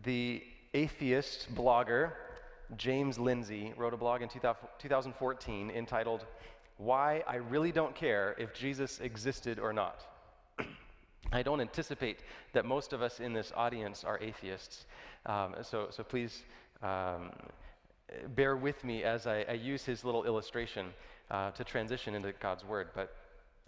The atheist blogger James Lindsay wrote a blog in 2014 entitled, Why I Really Don't Care If Jesus Existed or Not. I don't anticipate that most of us in this audience are atheists, um, so, so please um, bear with me as I, I, use his little illustration uh, to transition into God's Word. But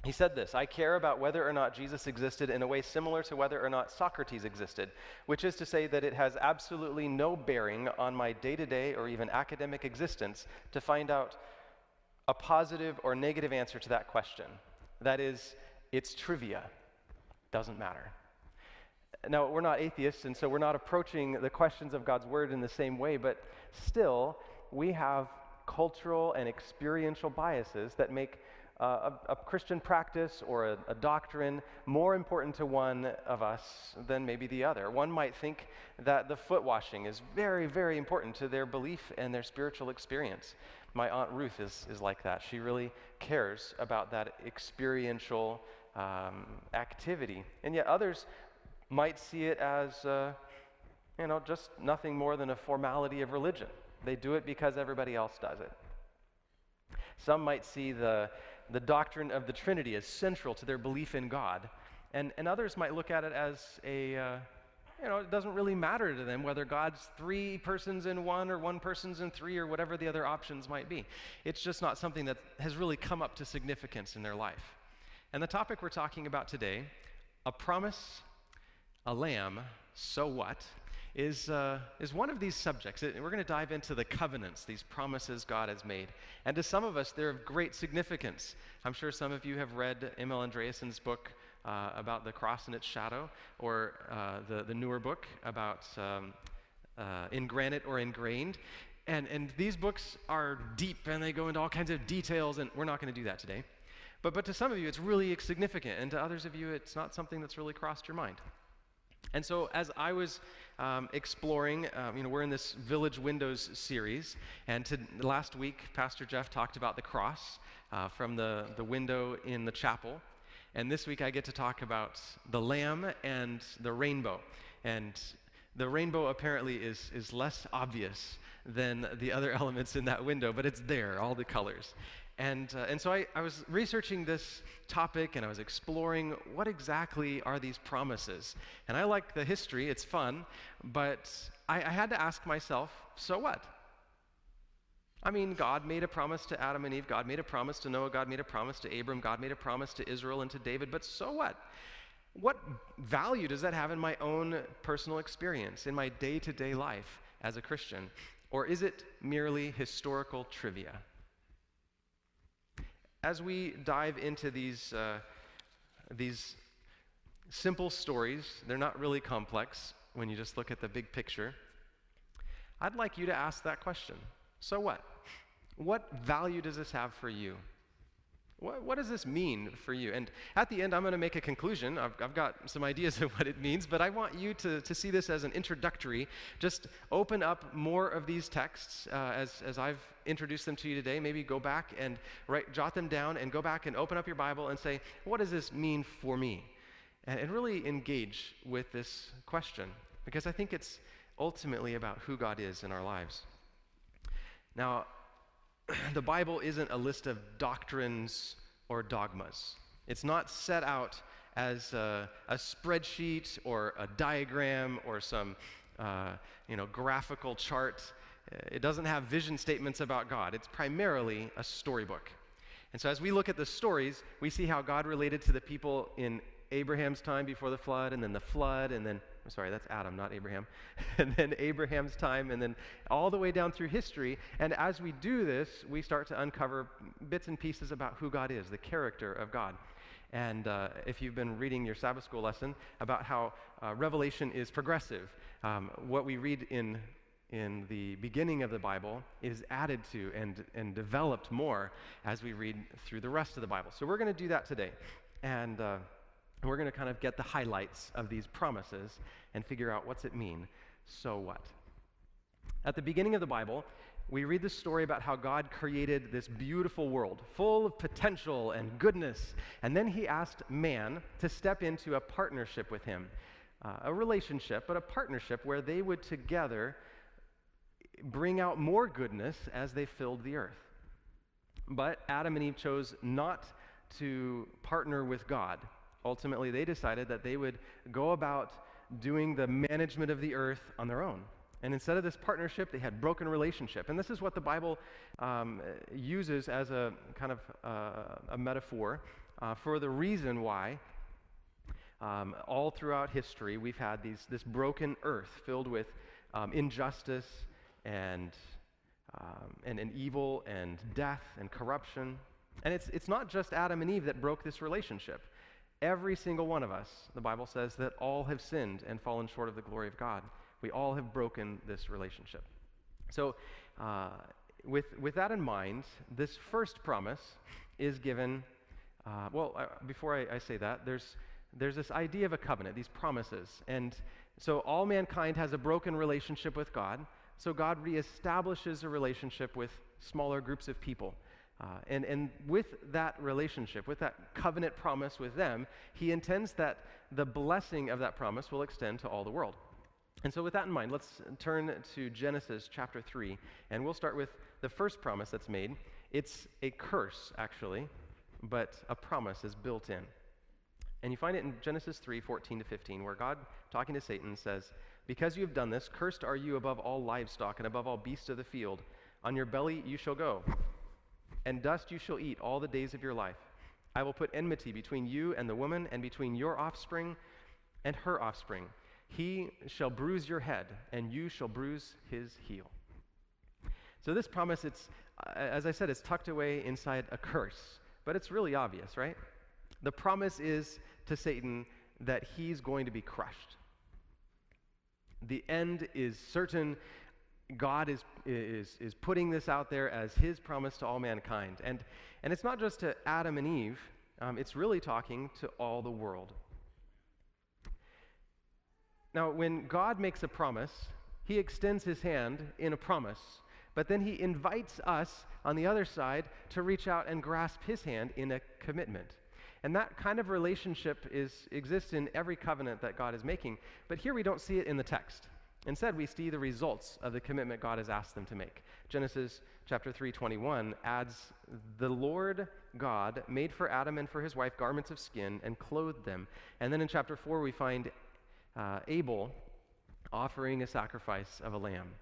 he said this I care about whether or not Jesus existed in a way similar to whether or not Socrates existed, which is to say that it has absolutely no bearing on my day to day or even academic existence to find out a positive or negative answer to that question. That is, it's trivia. Doesn't matter. Now, we're not atheists, and so we're not approaching the questions of God's Word in the same way, but still, we have cultural and experiential biases that make uh, a, a, Christian practice or a, a, doctrine more important to one of us than maybe the other. One might think that the foot washing is very, very important to their belief and their spiritual experience. My Aunt Ruth is, is like that. She really cares about that experiential um, activity. And yet others might see it as, uh, you know, just nothing more than a formality of religion. They do it because everybody else does it. Some might see the the doctrine of the Trinity as central to their belief in God. And, and others might look at it as a, uh, you know, it doesn't really matter to them whether God's three persons in one or one person's in three or whatever the other options might be. It's just not something that has really come up to significance in their life. And the topic we're talking about today, a promise, a lamb, so what, is, uh, is one of these subjects. We're going to dive into the covenants, these promises God has made. And to some of us, they're of great significance. I'm sure some of you have read Emil Andreasen's book uh, about the cross and its shadow, or uh, the, the newer book about um, uh, in granite or ingrained. And, and these books are deep and they go into all kinds of details, and we're not going to do that today. But, but to some of you, it's really significant, and to others of you, it's not something that's really crossed your mind. And so, as I was um, exploring, um, you know, we're in this Village Windows series, and to, last week, Pastor Jeff talked about the cross uh, from the, the window in the chapel. And this week, I get to talk about the lamb and the rainbow. And the rainbow apparently is, is less obvious than the other elements in that window, but it's there, all the colors. And, uh, and so I, I was researching this topic and I was exploring what exactly are these promises. And I like the history, it's fun, but I, I had to ask myself so what? I mean, God made a promise to Adam and Eve, God made a promise to Noah, God made a promise to Abram, God made a promise to Israel and to David, but so what? What value does that have in my own personal experience, in my day to day life as a Christian? Or is it merely historical trivia? As we dive into these, uh, these simple stories, they're not really complex when you just look at the big picture. I'd like you to ask that question So what? What value does this have for you? What, what, does this mean for you? And at the end, I'm going to make a conclusion. I've, I've, got some ideas of what it means, but I want you to, to see this as an introductory. Just open up more of these texts uh, as, as I've introduced them to you today. Maybe go back and write, jot them down and go back and open up your Bible and say, what does this mean for me? And, and really engage with this question because I think it's ultimately about who God is in our lives. Now, the Bible isn't a list of doctrines or dogmas. It's not set out as a, a spreadsheet or a diagram or some uh, you know, graphical chart. It doesn't have vision statements about God. It's primarily a storybook. And so, as we look at the stories, we see how God related to the people in Abraham's time before the flood, and then the flood, and then I'm sorry, that's Adam, not Abraham. and then Abraham's time, and then all the way down through history. And as we do this, we start to uncover bits and pieces about who God is, the character of God. And uh, if you've been reading your Sabbath school lesson about how uh, Revelation is progressive, um, what we read in in the beginning of the Bible is added to and, and developed more as we read through the rest of the Bible. So we're going to do that today. And uh, and we're going to kind of get the highlights of these promises and figure out what's it mean. So what? At the beginning of the Bible, we read the story about how God created this beautiful world full of potential and goodness. And then he asked man to step into a partnership with him. uh, a relationship, but a partnership where they would together bring out more goodness as they filled the earth. But Adam and Eve chose not to partner with God. Ultimately, they decided that they would go about doing the management of the earth on their own. And instead of this partnership, they had broken relationship. And this is what the Bible um, uses as a kind of uh, a metaphor uh, for the reason why um, all throughout history we've had these, this broken earth filled with um, injustice and, um, and, and evil and death and corruption. And it's, it's not just Adam and Eve that broke this relationship. Every single one of us, the Bible says, that all have sinned and fallen short of the glory of God. We all have broken this relationship. So, uh, with, with that in mind, this first promise is given. Uh, well, uh, before I, I, say that, there's, there's this idea of a covenant, these promises. And so all mankind has a broken relationship with God. So God reestablishes a relationship with smaller groups of people. Uh, and, and with that relationship, with that covenant promise with them, he intends that the blessing of that promise will extend to all the world. And so, with that in mind, let's turn to Genesis chapter 3, and we'll start with the first promise that's made. It's a curse, actually, but a promise is built in. And you find it in Genesis 3 14 to 15, where God, talking to Satan, says, Because you have done this, cursed are you above all livestock and above all beasts of the field. On your belly you shall go, and dust you shall eat all the days of your life. I will put enmity between you and the woman, and between your offspring and her offspring. He shall bruise your head, and you shall bruise his heel. So, this promise, it's, uh, as I said, it's tucked away inside a curse, but it's really obvious, right? The promise is to Satan that he's going to be crushed. The end is certain. God is, is, is putting this out there as his promise to all mankind. And, and it's not just to Adam and Eve, um, it's really talking to all the world. Now, when God makes a promise, he extends his hand in a promise, but then he invites us on the other side to reach out and grasp his hand in a commitment. And that kind of relationship is, exists in every covenant that God is making. But here we don't see it in the text. Instead, we see the results of the commitment God has asked them to make. Genesis chapter 3:21 adds, "The Lord God made for Adam and for his wife garments of skin and clothed them." And then in chapter 4 we find uh, Abel offering a sacrifice of a lamb.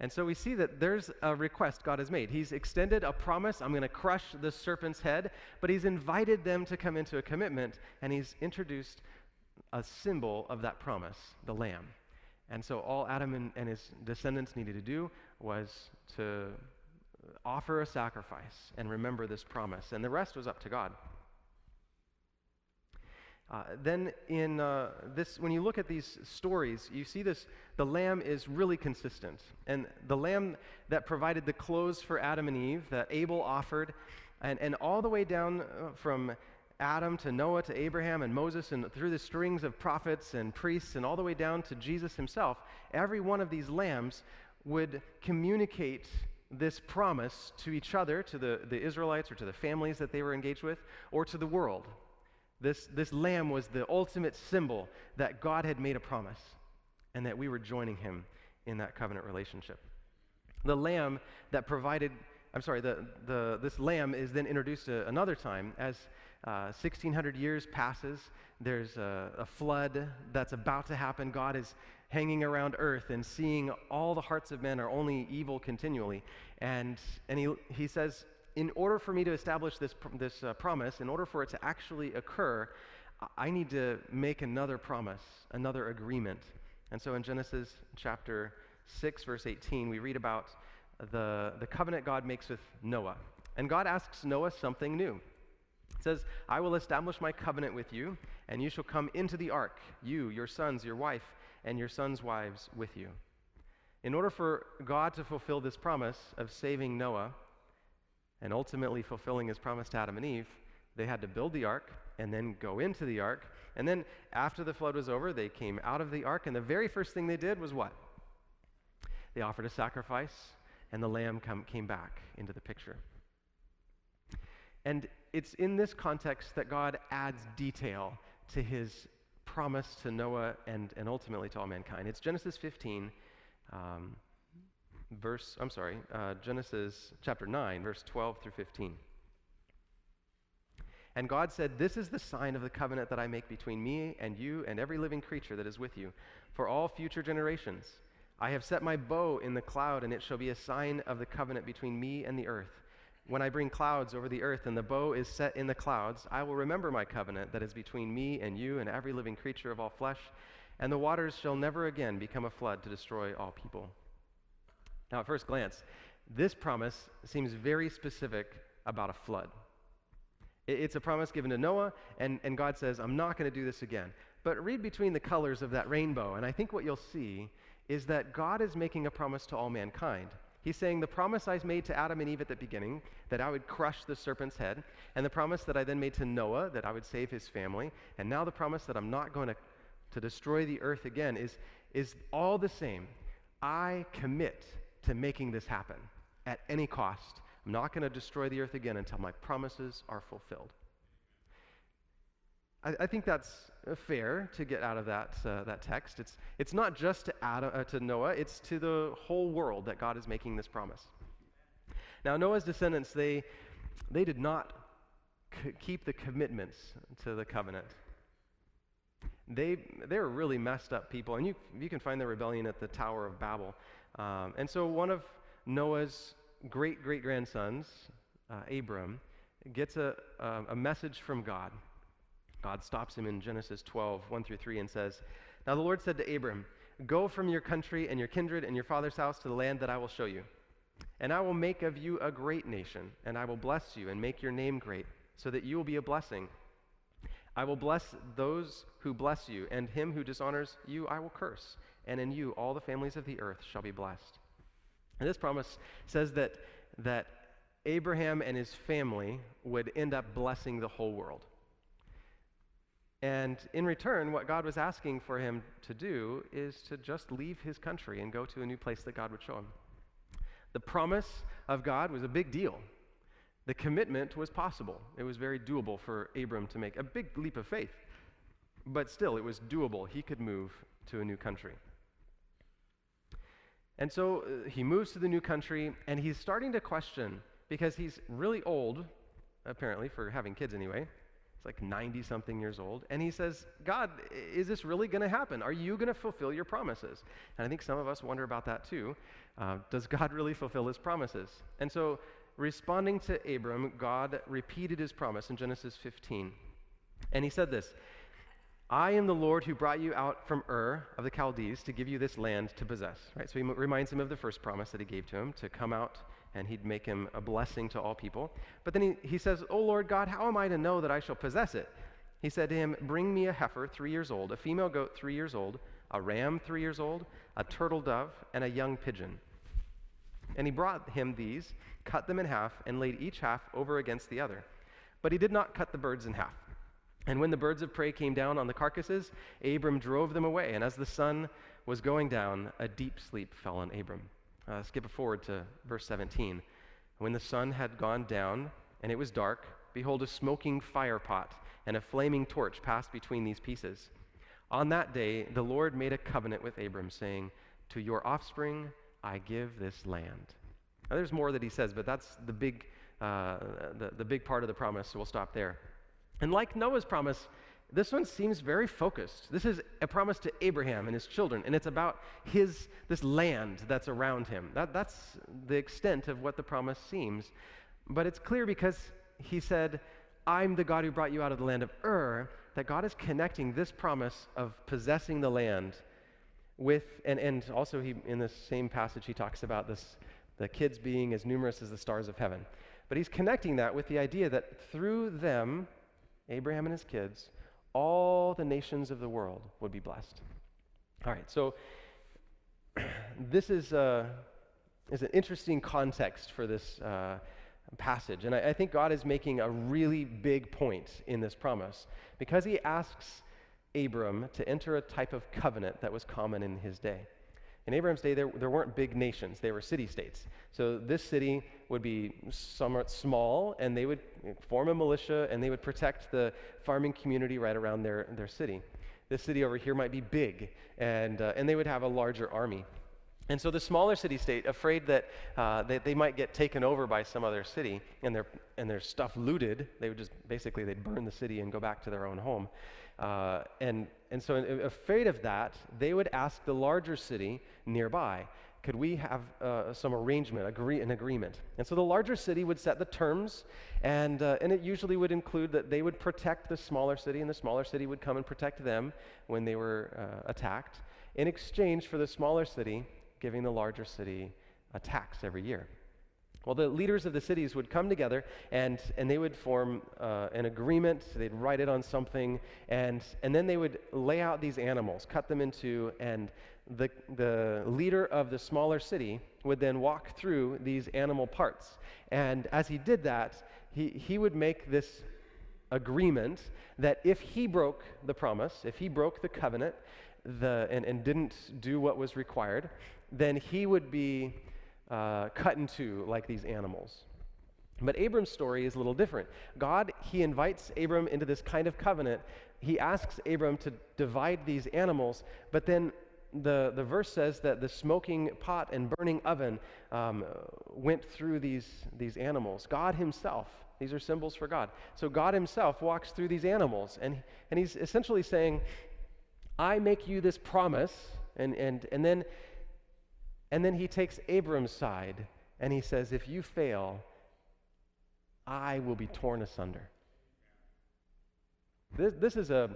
And so we see that there's a request God has made. He's extended a promise, I'm going to crush the serpent's head, but he's invited them to come into a commitment, and he's introduced a symbol of that promise, the lamb. And so all Adam and, and his descendants needed to do was to offer a sacrifice and remember this promise, and the rest was up to God. Uh, then in uh, this, when you look at these stories, you see this, the lamb is really consistent. And the lamb that provided the clothes for Adam and Eve, that Abel offered, and, and all the way down uh, from Adam to Noah to Abraham and Moses and through the strings of prophets and priests and all the way down to Jesus himself, every one of these lambs would communicate this promise to each other, to the, the Israelites or to the families that they were engaged with, or to the world. This, this lamb was the ultimate symbol that God had made a promise and that we were joining him in that covenant relationship. The lamb that provided, I'm sorry, the, the, this lamb is then introduced another time as uh, 1600 years passes. There's a, a flood that's about to happen. God is hanging around earth and seeing all the hearts of men are only evil continually. And, and he, he says, in order for me to establish this, this uh, promise, in order for it to actually occur, I need to make another promise, another agreement. And so in Genesis chapter 6, verse 18, we read about the, the covenant God makes with Noah. And God asks Noah something new. It says, I will establish my covenant with you, and you shall come into the ark, you, your sons, your wife, and your sons' wives with you. In order for God to fulfill this promise of saving Noah, and ultimately fulfilling his promise to Adam and Eve, they had to build the ark and then go into the ark. And then after the flood was over, they came out of the ark, and the very first thing they did was what? They offered a sacrifice, and the lamb come, came back into the picture. And it's in this context that God adds detail to his promise to Noah and, and ultimately to all mankind. It's Genesis 15, um, verse, I'm sorry, uh, Genesis chapter 9, verse 12 through 15. And God said, This is the sign of the covenant that I make between me and you and every living creature that is with you for all future generations. I have set my bow in the cloud, and it shall be a sign of the covenant between me and the earth. When I bring clouds over the earth and the bow is set in the clouds, I will remember my covenant that is between me and you and every living creature of all flesh, and the waters shall never again become a flood to destroy all people. Now, at first glance, this promise seems very specific about a flood. It's a promise given to Noah, and, and God says, I'm not going to do this again. But read between the colors of that rainbow, and I think what you'll see is that God is making a promise to all mankind. He's saying, The promise I made to Adam and Eve at the beginning, that I would crush the serpent's head, and the promise that I then made to Noah, that I would save his family, and now the promise that I'm not going to, to destroy the earth again, is, is all the same. I commit to making this happen at any cost. I'm not going to destroy the earth again until my promises are fulfilled. I, I think that's fair to get out of that, uh, that text. It's, it's not just to, Adam, uh, to Noah, it's to the whole world that God is making this promise. Now, Noah's descendants, they, they did not c- keep the commitments to the covenant. They, they were really messed up people, and you, you can find the rebellion at the Tower of Babel. Um, and so one of Noah's great great grandsons, uh, Abram, gets a, a, a message from God. God stops him in Genesis 12, 1 through 3, and says, Now the Lord said to Abram, Go from your country and your kindred and your father's house to the land that I will show you. And I will make of you a great nation, and I will bless you and make your name great, so that you will be a blessing. I will bless those who bless you, and him who dishonors you I will curse, and in you all the families of the earth shall be blessed. And this promise says that, that Abraham and his family would end up blessing the whole world. And in return, what God was asking for him to do is to just leave his country and go to a new place that God would show him. The promise of God was a big deal. The commitment was possible. It was very doable for Abram to make a big leap of faith. But still, it was doable. He could move to a new country. And so uh, he moves to the new country and he's starting to question because he's really old, apparently, for having kids anyway. He's like 90 something years old. And he says, God, is this really going to happen? Are you going to fulfill your promises? And I think some of us wonder about that too. Uh, does God really fulfill his promises? And so, responding to Abram, God repeated his promise in Genesis 15. And he said this I am the Lord who brought you out from Ur of the Chaldees to give you this land to possess. Right? So he reminds him of the first promise that he gave to him to come out and he'd make him a blessing to all people. But then he, he says, Oh Lord God, how am I to know that I shall possess it? He said to him, Bring me a heifer three years old, a female goat three years old, a ram three years old, a turtle dove, and a young pigeon. And he brought him these, cut them in half, and laid each half over against the other. But he did not cut the birds in half. And when the birds of prey came down on the carcasses, Abram drove them away. And as the sun was going down, a deep sleep fell on Abram. Uh, skip forward to verse 17. When the sun had gone down and it was dark, behold, a smoking fire pot and a flaming torch passed between these pieces. On that day, the Lord made a covenant with Abram, saying, To your offspring I give this land. Now, there's more that he says, but that's the big, uh, the, the big part of the promise, so we'll stop there. And like Noah's promise, this one seems very focused. This is a promise to Abraham and his children, and it's about his this land that's around him. That, that's the extent of what the promise seems. But it's clear because he said, I'm the God who brought you out of the land of Ur, that God is connecting this promise of possessing the land with, and, and also he, in this same passage, he talks about this, the kids being as numerous as the stars of heaven. But he's connecting that with the idea that through them, Abraham and his kids, all the nations of the world would be blessed. All right, so this is, uh, is an interesting context for this uh, passage. And I, I, think God is making a really big point in this promise because he asks Abram to enter a type of covenant that was common in his day. In Abraham's day, there, there weren't big nations, they were city states. So this city would be somewhat small, and they would form a militia and they would protect the farming community right around their, their city. This city over here might be big, and, uh, and they would have a larger army. And so the smaller city state, afraid that uh, they, they might get taken over by some other city and their, and their stuff looted, they would just basically they'd burn the city and go back to their own home. Uh, and, and so, afraid of that, they would ask the larger city nearby, could we have uh, some arrangement, agree, an agreement? And so the larger city would set the terms, and, uh, and it usually would include that they would protect the smaller city, and the smaller city would come and protect them when they were uh, attacked, in exchange for the smaller city giving the larger city a tax every year. Well, the leaders of the cities would come together and, and they would form uh, an agreement. They'd write it on something, and, and then they would lay out these animals, cut them into, and the, the leader of the smaller city would then walk through these animal parts. And as he did that, he, he would make this agreement that if he broke the promise, if he broke the covenant, the, and, and didn't do what was required, then he would be uh, cut in two like these animals. But Abram's story is a little different. God, he invites Abram into this kind of covenant. He asks Abram to divide these animals, but then the, the verse says that the smoking pot and burning oven um, went through these, these animals. God himself, these are symbols for God. So God himself walks through these animals, and, and he's essentially saying, I make you this promise, and, and, and then and then he takes Abram's side and he says, If you fail, I will be torn asunder. This, this is a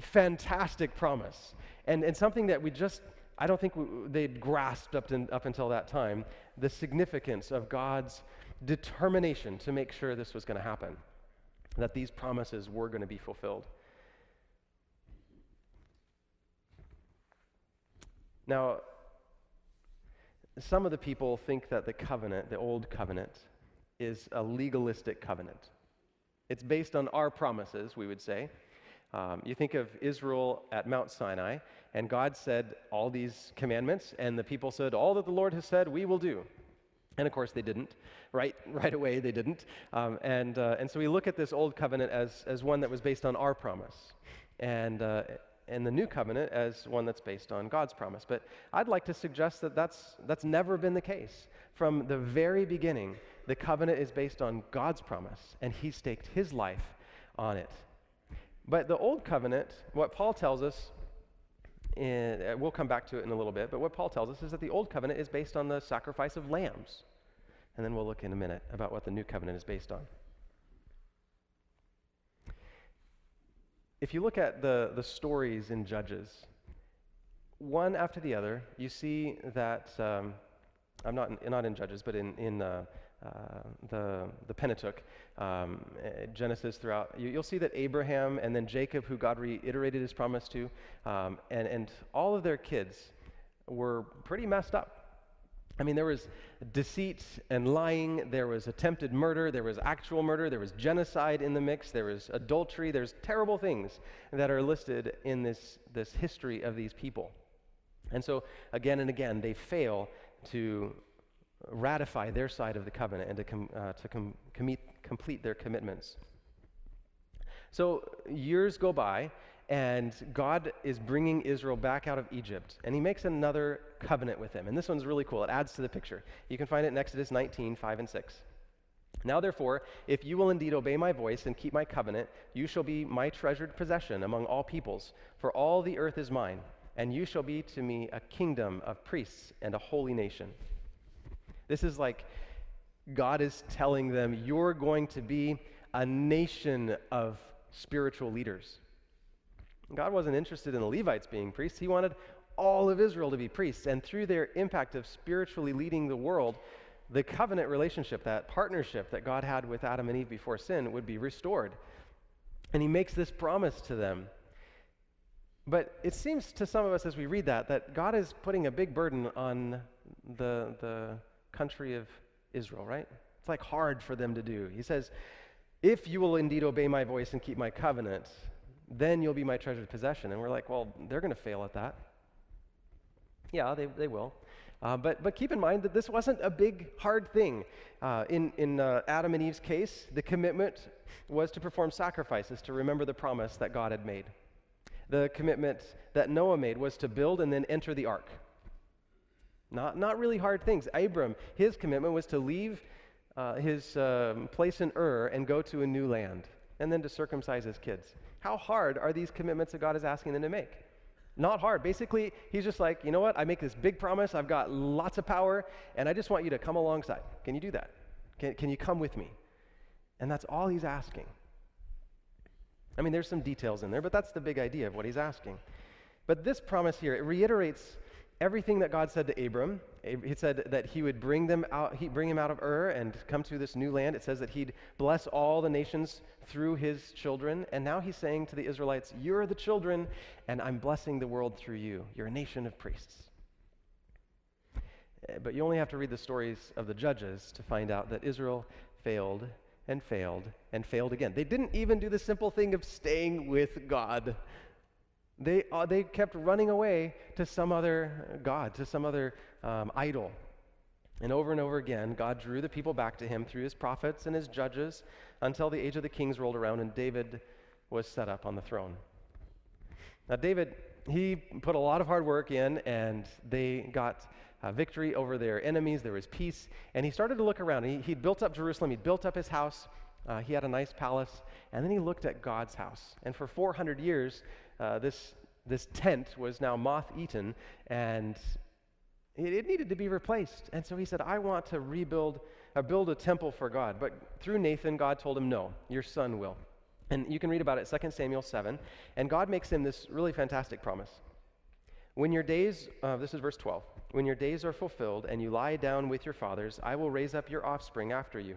fantastic promise and, and something that we just, I don't think we, they'd grasped up, to, up until that time the significance of God's determination to make sure this was going to happen, that these promises were going to be fulfilled. Now, some of the people think that the covenant, the old covenant, is a legalistic covenant. It's based on our promises, we would say. Um, you think of Israel at Mount Sinai, and God said all these commandments, and the people said, All that the Lord has said, we will do. And of course, they didn't. Right, right away, they didn't. Um, and, uh, and so we look at this old covenant as, as one that was based on our promise. And, uh, and the new covenant as one that's based on God's promise. But I'd like to suggest that that's, that's never been the case. From the very beginning, the covenant is based on God's promise, and He staked His life on it. But the old covenant, what Paul tells us, in, uh, we'll come back to it in a little bit, but what Paul tells us is that the old covenant is based on the sacrifice of lambs. And then we'll look in a minute about what the new covenant is based on. if you look at the, the stories in Judges, one after the other, you see that, um, I'm not in, not in Judges, but in, in uh, the, the Pentateuch, um, eh, Genesis throughout, you, will see that Abraham and then Jacob, who God reiterated his promise to, um, and, and all of their kids were pretty messed up. I mean, there was deceit and lying, there was attempted murder, there was actual murder, there was genocide in the mix, there was adultery, there's terrible things that are listed in this, this history of these people. And so, again and again, they fail to ratify their side of the covenant and to, com, uh, to com, complete their commitments. So, years go by, and God is bringing Israel back out of Egypt, and he makes another covenant with them. And this one's really cool. It adds to the picture. You can find it in Exodus 19, 5 and 6. Now, therefore, if you will indeed obey my voice and keep my covenant, you shall be my treasured possession among all peoples, for all the earth is mine, and you shall be to me a kingdom of priests and a holy nation. This is like God is telling them, you're going to be a nation of spiritual leaders. God wasn't interested in the Levites being priests. He wanted all of Israel to be priests. And through their impact of spiritually leading the world, the covenant relationship, that partnership that God had with Adam and Eve before sin, would be restored. And he makes this promise to them. But it seems to some of us as we read that, that God is putting a big burden on the, the country of Israel, right? It's like hard for them to do. He says, If you will indeed obey my voice and keep my covenant, then you'll be my treasured possession. And we're like, well, they're going to fail at that. Yeah, they, they will. Uh, but, but keep in mind that this wasn't a big, hard thing. Uh, in in uh, Adam and Eve's case, the commitment was to perform sacrifices to remember the promise that God had made. The commitment that Noah made was to build and then enter the ark. Not, not really hard things. Abram, his commitment was to leave uh, his um, place in Ur and go to a new land, and then to circumcise his kids. How hard are these commitments that God is asking them to make? Not hard. Basically, he's just like, you know what? I make this big promise. I've got lots of power, and I just want you to come alongside. Can you do that? Can, can you come with me? And that's all he's asking. I mean, there's some details in there, but that's the big idea of what he's asking. But this promise here, it reiterates everything that God said to Abram. He said that he would bring them out, he bring him out of Ur and come to this new land. It says that he'd bless all the nations through his children. And now he's saying to the Israelites, You're the children, and I'm blessing the world through you. You're a nation of priests. Eh, but you only have to read the stories of the judges to find out that Israel failed and failed and failed again. They didn't even do the simple thing of staying with God. They, uh, they kept running away to some other God, to some other um, idol. And over and over again, God drew the people back to him through his prophets and his judges until the age of the kings rolled around and David was set up on the throne. Now, David, he put a lot of hard work in and they got victory over their enemies. There was peace. And he started to look around. He, he'd built up Jerusalem, he'd built up his house, uh, he had a nice palace. And then he looked at God's house. And for 400 years, uh, this, this tent was now moth eaten and it, it, needed to be replaced. And so he said, I want to rebuild, uh, build a temple for God. But through Nathan, God told him, No, your son will. And you can read about it, 2 Samuel 7. And God makes him this really fantastic promise. When your days, uh, this is verse 12, when your days are fulfilled and you lie down with your fathers, I will raise up your offspring after you.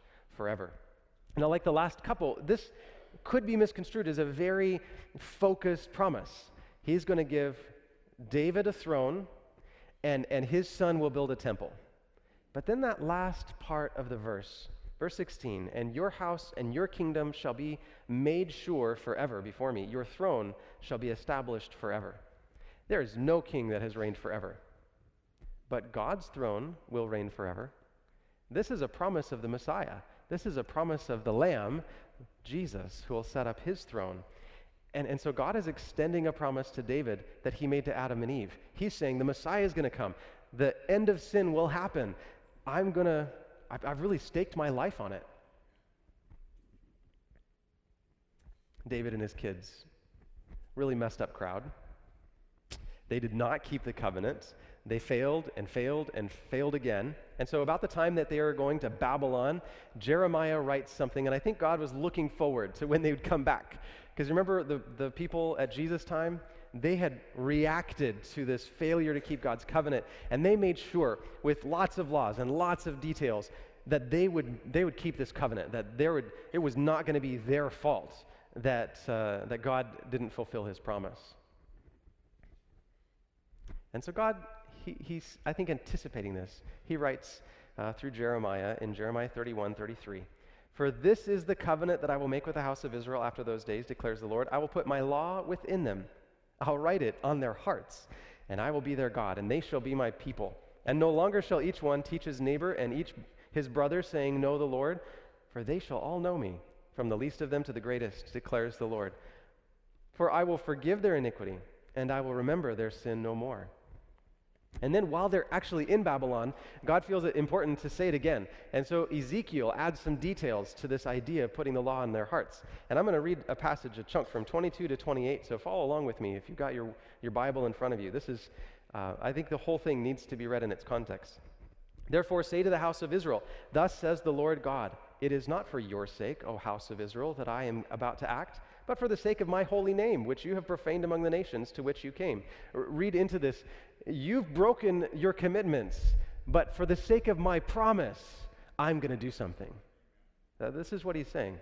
forever. Now, like the last couple, this could be misconstrued as a very focused promise. He's going to give David a throne, and, and his son will build a temple. But then that last part of the verse, verse 16, and your house and your kingdom shall be made sure forever before me. Your throne shall be established forever. There is no king that has reigned forever. But God's throne will reign forever. This is a promise of the Messiah. This is a promise of the Lamb Jesus, who will set up his throne. And, and so God is extending a promise to David that he made to Adam and Eve. He's saying the Messiah is going to come. The end of sin will happen. I'm going to, I've really staked my life on it. David and his kids, really messed up crowd. They did not keep the covenant. They failed and failed and failed again. And so, about the time that they are going to Babylon, Jeremiah writes something, and I think God was looking forward to when they would come back. Because remember, the, the people at Jesus' time, they had reacted to this failure to keep God's covenant, and they made sure, with lots of laws and lots of details, that they would, they would keep this covenant, that there would, it was not going to be their fault that, uh, that God didn't fulfill his promise. And so God he, he's, I think, anticipating this. He writes uh, through Jeremiah in Jeremiah 31 33. For this is the covenant that I will make with the house of Israel after those days, declares the Lord. I will put my law within them, I'll write it on their hearts, and I will be their God, and they shall be my people. And no longer shall each one teach his neighbor and each his brother, saying, Know the Lord, for they shall all know me, from the least of them to the greatest, declares the Lord. For I will forgive their iniquity, and I will remember their sin no more. And then while they're actually in Babylon, God feels it important to say it again. And so Ezekiel adds some details to this idea of putting the law in their hearts. And I'm going to read a passage, a chunk from 22 to 28. So follow along with me if you've got your, your Bible in front of you. This is, uh, I think the whole thing needs to be read in its context. Therefore, say to the house of Israel, Thus says the Lord God, It is not for your sake, O house of Israel, that I am about to act but for the sake of my holy name, which you have profaned among the nations to which you came. read into this. You've broken your commitments, but for the sake of my promise, I'm going to do something. Now, this is what he's saying.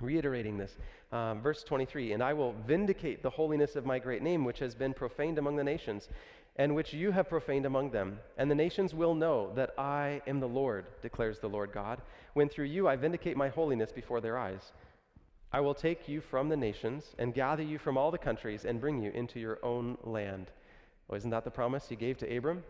reiterating this. Um, verse 23 And I will vindicate the holiness of my great name, which has been profaned among the nations, and which you have profaned among them. And the nations will know that I am the Lord, declares the Lord God, when through you I vindicate my holiness before their eyes. I will take you from the nations and gather you from all the countries and bring you into your own land. Oh, isn't that the promise he gave to Abram?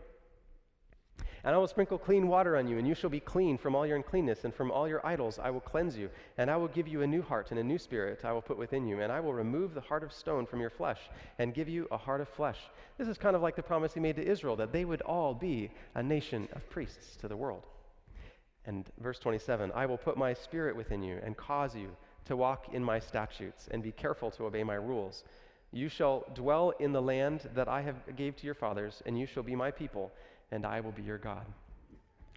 And I will sprinkle clean water on you, and you shall be clean from all your uncleanness, and from all your idols I will cleanse you. And I will give you a new heart, and a new spirit I will put within you. And I will remove the heart of stone from your flesh, and give you a heart of flesh. This is kind of like the promise he made to Israel that they would all be a nation of priests to the world. And verse 27 I will put my spirit within you, and cause you to walk in my statutes, and be careful to obey my rules. You shall dwell in the land that I have gave to your fathers, and you shall be my people and I will be your God.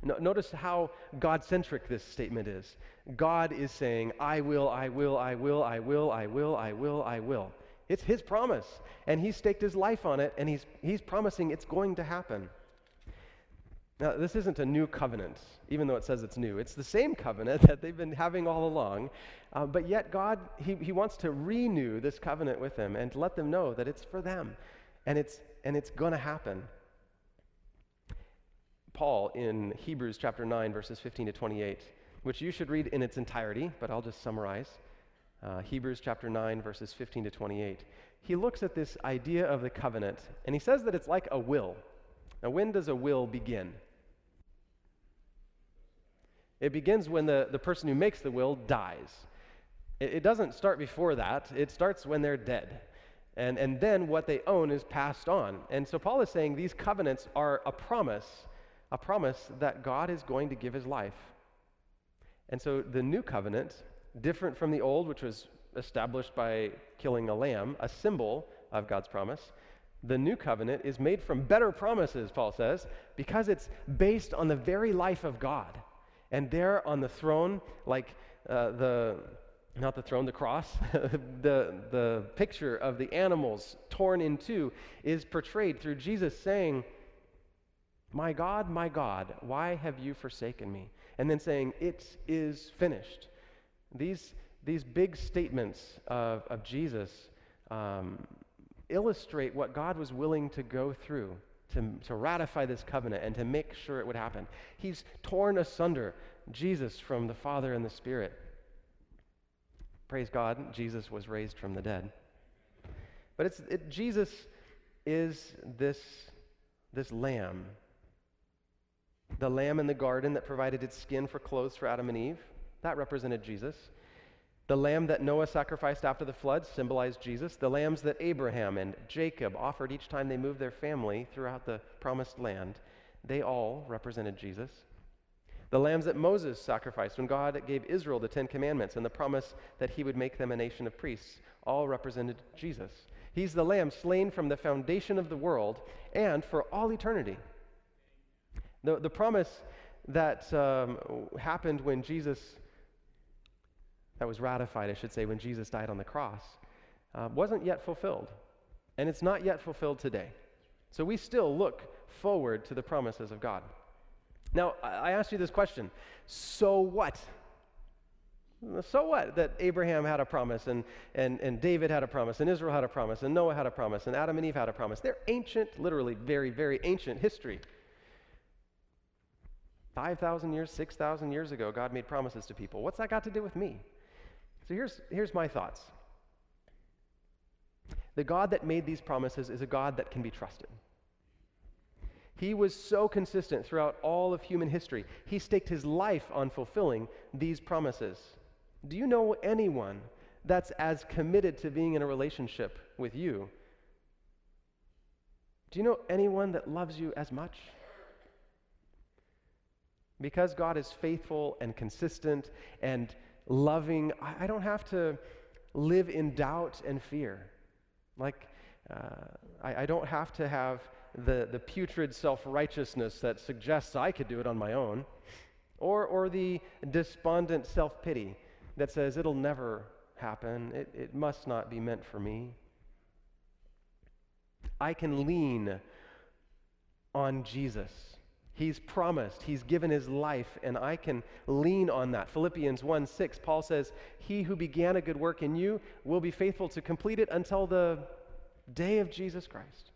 No, notice how God centric this statement is. God is saying, I will, I will, I will, I will, I will, I will, I will. It's his promise. And he staked his life on it, and he's, he's promising it's going to happen. Now, this isn't a new covenant, even though it says it's new. It's the same covenant that they've been having all along. Uh, but yet, God, he, he wants to renew this covenant with them and let them know that it's for them. And it's, and it's going to happen. Paul in Hebrews chapter 9, verses 15 to 28, which you should read in its entirety, but I'll just summarize. Uh, Hebrews chapter 9, verses 15 to 28. He looks at this idea of the covenant, and he says that it's like a will. Now, when does a will begin? It begins when the, the person who makes the will dies. It, it doesn't start before that, it starts when they're dead. And, and then what they own is passed on. And so Paul is saying these covenants are a promise a promise that God is going to give his life. And so the new covenant, different from the old, which was established by killing a lamb, a symbol of God's promise, the new covenant is made from better promises, Paul says, because it's based on the very life of God. And there on the throne, like uh, the, not the throne, the cross, the, the picture of the animals torn in two is portrayed through Jesus saying, my God, my God, why have you forsaken me? And then saying, It is finished. These, these big statements of, of Jesus um, illustrate what God was willing to go through to, to ratify this covenant and to make sure it would happen. He's torn asunder Jesus from the Father and the Spirit. Praise God, Jesus was raised from the dead. But it's, it, Jesus is this, this lamb the lamb in the garden that provided its skin for clothes for Adam and Eve, that represented Jesus. The lamb that Noah sacrificed after the flood symbolized Jesus. The lambs that Abraham and Jacob offered each time they moved their family throughout the promised land, they all represented Jesus. The lambs that Moses sacrificed when God gave Israel the Ten Commandments and the promise that he would make them a nation of priests, all represented Jesus. He's the lamb slain from the foundation of the world and for all eternity. The, the promise that um, happened when Jesus, that was ratified, I should say, when Jesus died on the cross, uh, wasn't yet fulfilled. And it's not yet fulfilled today. So we still look forward to the promises of God. Now, I asked you this question so what? So what that Abraham had a promise, and, and, and David had a promise, and Israel had a promise, and Noah had a promise, and Adam and Eve had a promise? They're ancient, literally very, very ancient history. 5,000 years, 6,000 years ago, God made promises to people. What's that got to do with me? So here's, here's my thoughts. The God that made these promises is a God that can be trusted. He was so consistent throughout all of human history. He staked his life on fulfilling these promises. Do you know anyone that's as committed to being in a relationship with you? Do you know anyone that loves you as much? Because God is faithful and consistent and loving, I, don't have to live in doubt and fear. Like, uh, I, I don't have to have the, the putrid self righteousness that suggests I could do it on my own, or, or the despondent self pity that says it'll never happen, it, it must not be meant for me. I can lean on Jesus He's promised, He's given His life, and I can lean on that. Philippians 1 6, Paul says, He who began a good work in you will be faithful to complete it until the day of Jesus Christ.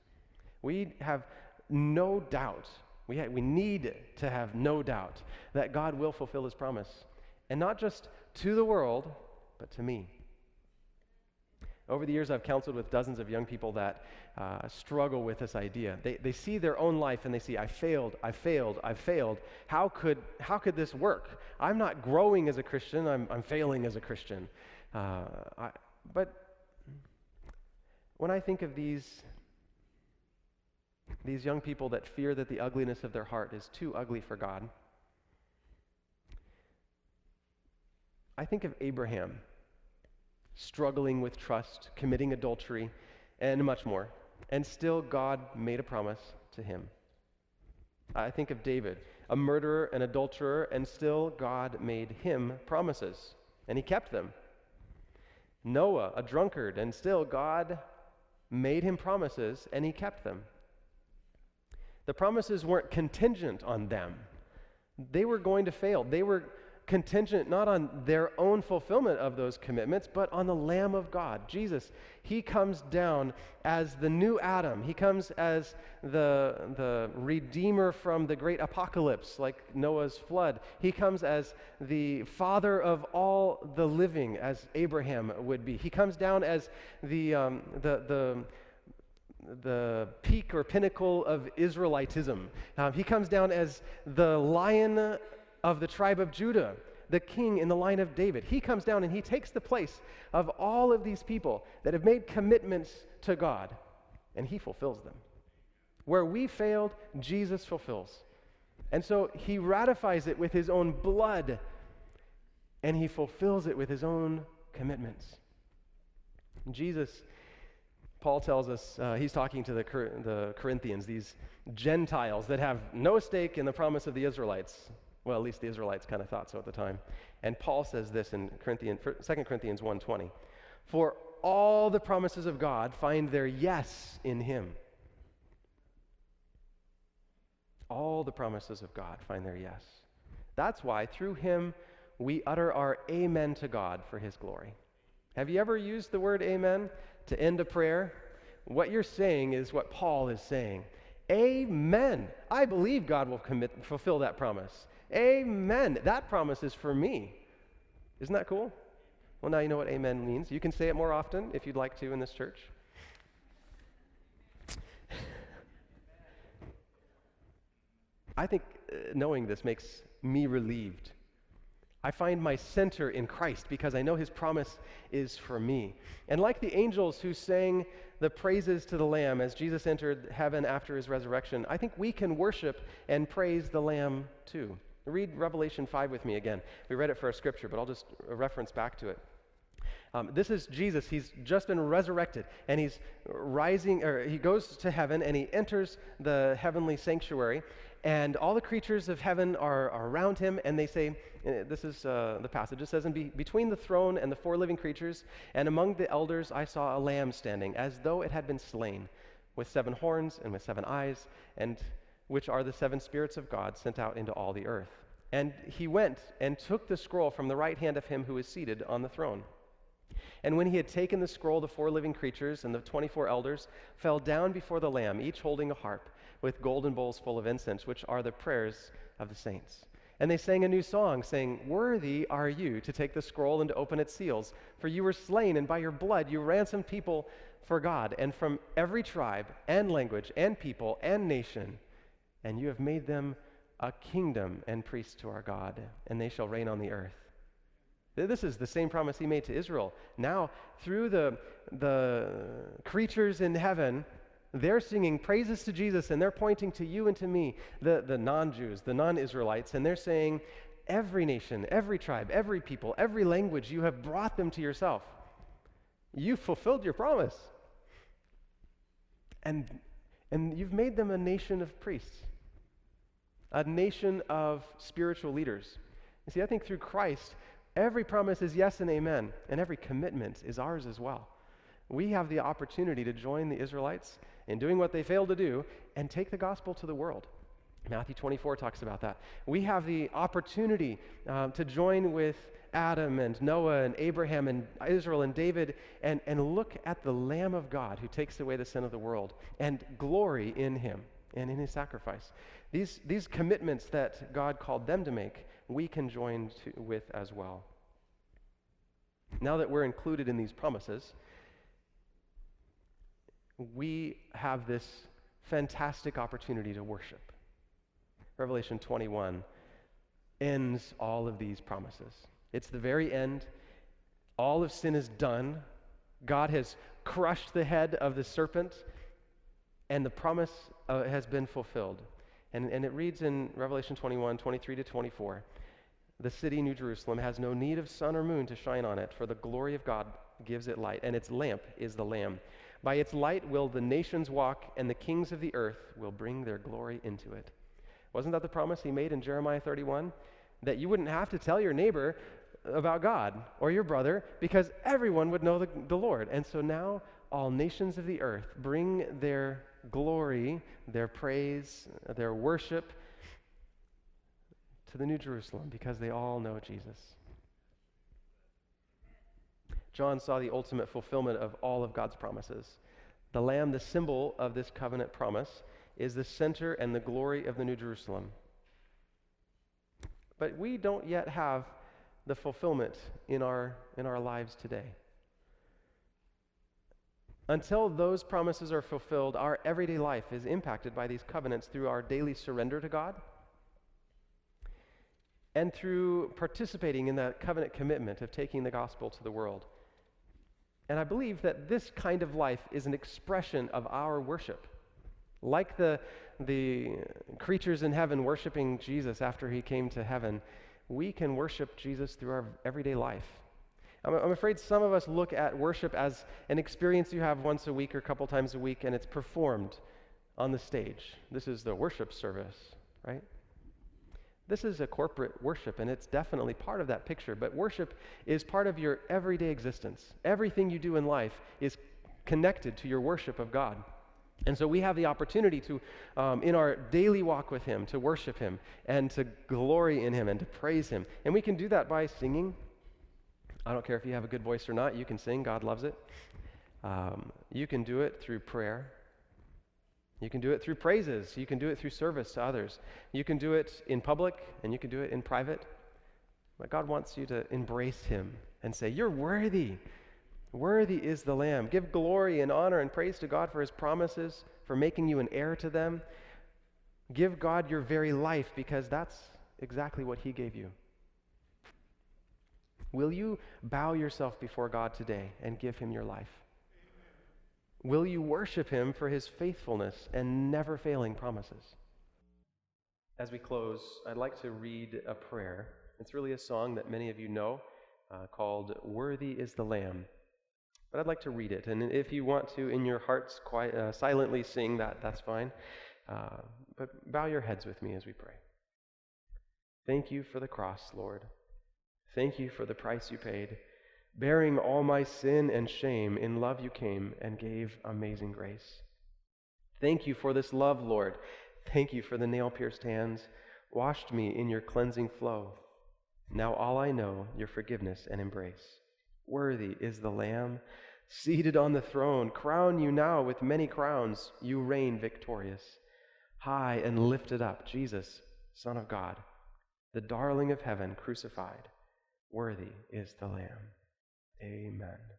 We have no doubt, we, ha- we need to have no doubt that God will fulfill His promise. And not just to the world, but to me. Over the years, I've counseled with dozens of young people that uh, struggle with this idea. They, they see their own life and they see, I failed, I failed, I failed. How could, how could this work? I'm not growing as a Christian, I'm, I'm failing as a Christian. Uh, I, but when I think of these, these young people that fear that the ugliness of their heart is too ugly for God, I think of Abraham struggling with trust, committing adultery, and much more. And still, God made a promise to him. I think of David, a murderer, an adulterer, and still God made him promises, and he kept them. Noah, a drunkard, and still God made him promises, and he kept them. The promises weren't contingent on them, they were going to fail. They were contingent not on their own fulfillment of those commitments, but on the Lamb of God, Jesus. He comes down as the new Adam. He comes as the, the Redeemer from the great apocalypse, like Noah's flood. He comes as the Father of all the living, as Abraham would be. He comes down as the, um, the, the the peak or pinnacle of Israelitism. Um, he comes down as the lion of the tribe of Judah, the king in the line of David. He comes down and he takes the place of all of these people that have made commitments to God, and he fulfills them. Where we failed, Jesus fulfills. And so he ratifies it with his own blood, and he fulfills it with his own commitments. Jesus, Paul tells us, uh, he's talking to the, the Corinthians, these Gentiles that have no stake in the promise of the Israelites. Well, at least the Israelites kind of thought so at the time. And Paul says this in Corinthians, 2 Corinthians 1.20. For all the promises of God find their yes in him. All the promises of God find their yes. That's why through him we utter our amen to God for his glory. Have you ever used the word amen to end a prayer? What you're saying is what Paul is saying. Amen. I believe God will commit, fulfill that promise. Amen. That promise is for me. Isn't that cool? Well, now you know what amen means. You can say it more often if you'd like to in this church. I think uh, knowing this makes me relieved. I find my center in Christ because I know his promise is for me. And like the angels who sang the praises to the Lamb as Jesus entered heaven after his resurrection, I think we can worship and praise the Lamb too. Read Revelation 5 with me again. We read it for our scripture, but I'll just reference back to it. Um, this is Jesus. He's just been resurrected, and he's rising, or he goes to heaven, and he enters the heavenly sanctuary, and all the creatures of heaven are, are around him, and they say, uh, This is uh, the passage. It says, And be, between the throne and the four living creatures, and among the elders, I saw a lamb standing, as though it had been slain, with seven horns and with seven eyes, and which are the seven spirits of God sent out into all the earth. And he went and took the scroll from the right hand of him who is seated on the throne. And when he had taken the scroll, the four living creatures and the 24 elders fell down before the Lamb, each holding a harp with golden bowls full of incense, which are the prayers of the saints. And they sang a new song, saying, Worthy are you to take the scroll and to open its seals, for you were slain, and by your blood you ransomed people for God, and from every tribe and language and people and nation and you have made them a kingdom and priests to our God, and they shall reign on the earth. This is the same promise he made to Israel. Now, through the, the creatures in heaven, they're singing praises to Jesus and they're pointing to you and to me, the, the non Jews, the non Israelites, and they're saying, Every nation, every tribe, every people, every language, you have brought them to yourself. You fulfilled your promise. And, and you've made them a nation of priests a nation of spiritual leaders. You see, I think through Christ, every promise is yes and amen, and every commitment is ours as well. We have the opportunity to join the Israelites in doing what they failed to do and take the gospel to the world. Matthew 24 talks about that. We have the opportunity um, to join with Adam and Noah and Abraham and Israel and David and, and look at the Lamb of God who takes away the sin of the world and glory in him and in his sacrifice. These, these commitments that God called them to make, we can join to, with as well. Now that we're included in these promises, we have this fantastic opportunity to worship. Revelation 21 ends all of these promises. It's the very end. All of sin is done. God has crushed the head of the serpent, and the promise uh, has been fulfilled. And, and it reads in Revelation 21 23 to 24 The city, New Jerusalem, has no need of sun or moon to shine on it, for the glory of God gives it light, and its lamp is the Lamb. By its light will the nations walk, and the kings of the earth will bring their glory into it. Wasn't that the promise he made in Jeremiah 31? That you wouldn't have to tell your neighbor about God or your brother because everyone would know the, the Lord. And so now all nations of the earth bring their glory, their praise, their worship to the New Jerusalem because they all know Jesus. John saw the ultimate fulfillment of all of God's promises. The Lamb, the symbol of this covenant promise, is the center and the glory of the New Jerusalem. But we don't yet have the fulfillment in our, in our lives today. Until those promises are fulfilled, our everyday life is impacted by these covenants through our daily surrender to God and through participating in that covenant commitment of taking the gospel to the world. And I believe that this kind of life is an expression of our worship. Like the, the creatures in heaven worshiping Jesus after he came to heaven, we can worship Jesus through our everyday life. I'm, afraid some of us look at worship as an experience you have once a week or a couple times a week, and it's performed on the stage. This is the worship service, right? This is a corporate worship, and it's definitely part of that picture. But worship is part of your everyday existence. Everything you do in life is connected to your worship of God. And so we have the opportunity to, um, in our daily walk with Him, to worship Him and to glory in Him and to praise Him. And we can do that by singing. I don't care if you have a good voice or not, you can sing. God loves it. Um, you can do it through prayer. You can do it through praises. You can do it through service to others. You can do it in public and you can do it in private. But God wants you to embrace Him and say, You're worthy. Worthy is the Lamb. Give glory and honor and praise to God for His promises, for making you an heir to them. Give God your very life because that's exactly what He gave you. Will you bow yourself before God today and give Him your life? Will you worship him for his faithfulness and never failing promises? As we close, I'd like to read a prayer. It's really a song that many of you know uh, called Worthy is the Lamb. But I'd like to read it. And if you want to, in your hearts, quiet, uh, silently sing that, that's fine. Uh, but bow your heads with me as we pray. Thank you for the cross, Lord. Thank you for the price you paid. Bearing all my sin and shame, in love you came and gave amazing grace. Thank you for this love, Lord. Thank you for the nail pierced hands, washed me in your cleansing flow. Now all I know, your forgiveness and embrace. Worthy is the Lamb seated on the throne. Crown you now with many crowns. You reign victorious. High and lifted up, Jesus, Son of God, the darling of heaven, crucified. Worthy is the Lamb. Amen.